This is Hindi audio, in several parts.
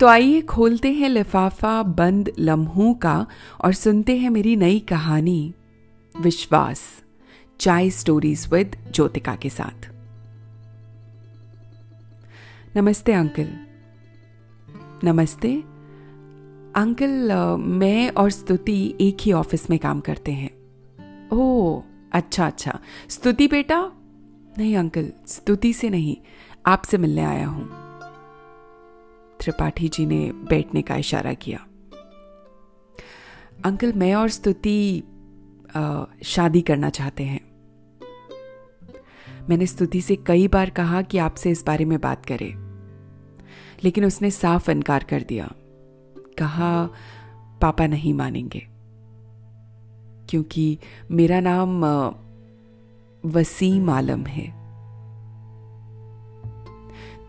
तो आइए खोलते हैं लिफाफा बंद लम्हों का और सुनते हैं मेरी नई कहानी, विश्वास, चाय स्टोरीज विद ज्योतिका के साथ। नमस्ते अंकल। नमस्ते। अंकल मैं और स्तुति एक ही ऑफ़िस में काम करते हैं। ओह अच्छा अच्छा। स्तुति बेटा? नहीं अंकल, स्तुति से नहीं, आपसे मिलने आया हूँ। त्रिपाठी जी ने बैठने का इशारा किया। अंकल, मैं और स्तुति शादी करना चाहते हैं। मैंने स्तुति से कई बार कहा कि आपसे इस बारे में बात करें, लेकिन उसने साफ़ इनकार कर दिया। कहा, पापा नहीं मानेंगे, क्योंकि मेरा नाम वसीम आलम है।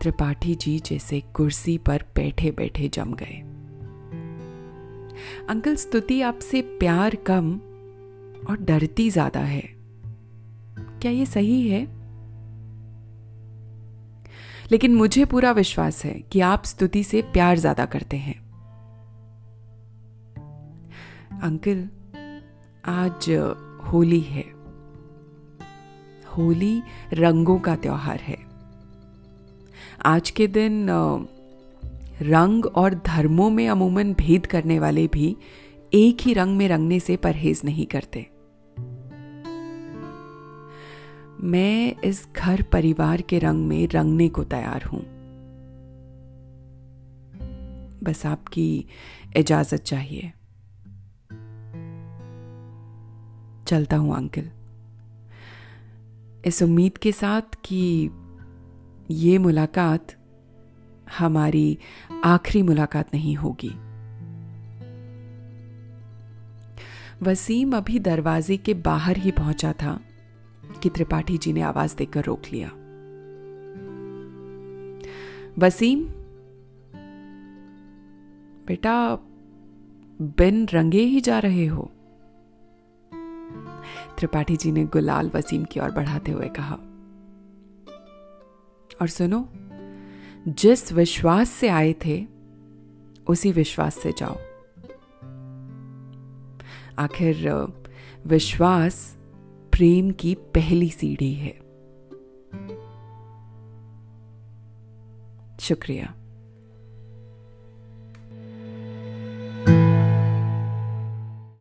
त्रिपाठी जी जैसे कुर्सी पर बैठे बैठे जम गए। अंकल, स्तुति आपसे प्यार कम और डरती ज़्यादा है। क्या ये सही है? लेकिन मुझे पूरा विश्वास है कि आप स्तुति से प्यार ज़्यादा करते हैं। अंकल, आज होली है। होली रंगों का त्योहार है। आज के दिन रंग और धर्मों में अमूमन भेद करने वाले भी एक ही रंग में रंगने से परहेज नहीं करते। मैं इस घर परिवार के रंग में रंगने को तैयार हूँ। बस आपकी इजाज़त चाहिए। चलता हूँ, अंकल। इस उम्मीद के साथ कि ये मुलाकात हमारी आखिरी मुलाकात नहीं होगी। वसीम अभी दरवाजे के बाहर ही पहुँचा था कि त्रिपाठी जी ने आवाज़ देकर रोक लिया। वसीम, बेटा, बिन रंगे ही जा रहे हो। त्रिपाठी जी ने गुलाल वसीम की ओर बढ़ाते हुए कहा। और सुनो, जिस विश्वास से आए थे, उसी विश्वास से जाओ। आखिर, विश्वास प्रेम की पहली सीढ़ी है। शुक्रिया।